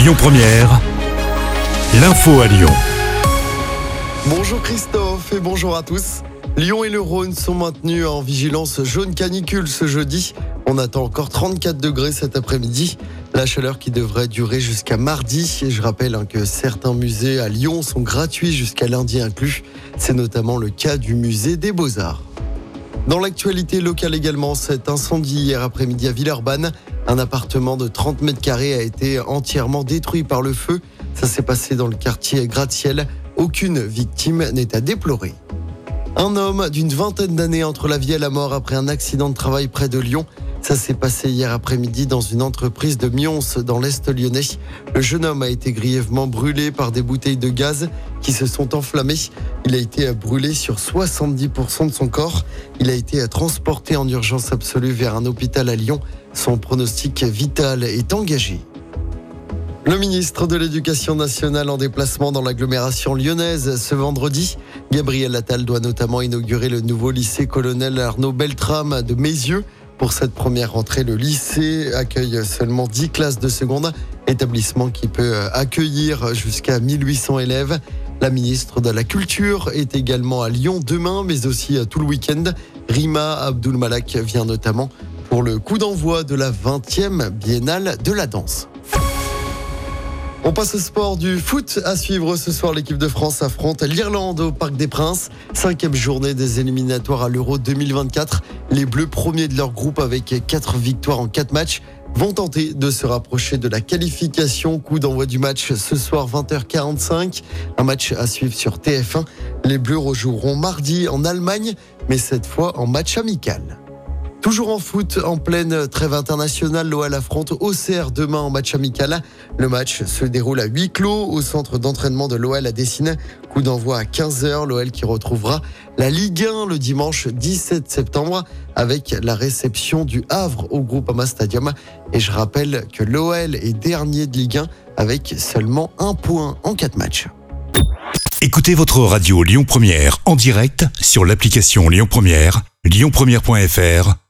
Lyon Première, l'info à Lyon. Bonjour Christophe et bonjour à tous. Lyon et le Rhône sont maintenus en vigilance jaune canicule ce jeudi. On attend encore 34 degrés cet après-midi. La chaleur qui devrait durer jusqu'à mardi. Et je rappelle hein, que certains musées à Lyon sont gratuits jusqu'à lundi inclus. C'est notamment le cas du musée des Beaux-Arts. Dans l'actualité locale également, cet incendie hier après-midi à Villeurbanne. Un appartement de 30 mètres carrés a été entièrement détruit par le feu. Ça s'est passé dans le quartier Gratte-Ciel. Aucune victime n'est à déplorer. Un homme d'une vingtaine d'années entre la vie et la mort après un accident de travail près de Lyon. Ça s'est passé hier après-midi dans une entreprise de Mions dans l'Est lyonnais. Le jeune homme a été grièvement brûlé par des bouteilles de gaz qui se sont enflammées. Il a été brûlé sur 70% de son corps. Il a été transporté en urgence absolue vers un hôpital à Lyon. Son pronostic vital est engagé. Le ministre de l'Éducation nationale en déplacement dans l'agglomération lyonnaise ce vendredi. Gabriel Attal doit notamment inaugurer le nouveau lycée colonel Arnaud Beltrame de Mézieux. Pour cette première rentrée, le lycée accueille seulement 10 classes de seconde, établissement qui peut accueillir jusqu'à 1800 élèves. La ministre de la Culture est également à Lyon demain, mais aussi tout le week-end. Rima Abdul Malak vient notamment pour le coup d'envoi de la 20e biennale de la danse. On passe au sport du foot. À suivre ce soir, l'équipe de France affronte l'Irlande au Parc des Princes. Cinquième journée des éliminatoires à l'Euro 2024. Les Bleus premiers de leur groupe avec quatre victoires en quatre matchs vont tenter de se rapprocher de la qualification. Coup d'envoi du match ce soir 20h45. Un match à suivre sur TF1. Les Bleus rejoueront mardi en Allemagne, mais cette fois en match amical. Toujours en foot, en pleine trêve internationale, l'OL affronte Auxerre demain en match amical. Le match se déroule à huis clos au centre d'entraînement de l'OL à Dessine. Coup d'envoi à 15h, l'OL qui retrouvera la Ligue 1 le dimanche 17 septembre avec la réception du Havre au Groupama Stadium. Et je rappelle que l'OL est dernier de Ligue 1 avec seulement un point en quatre matchs. Écoutez votre radio Lyon Première en direct sur l'application Lyon Première, lyonpremière.fr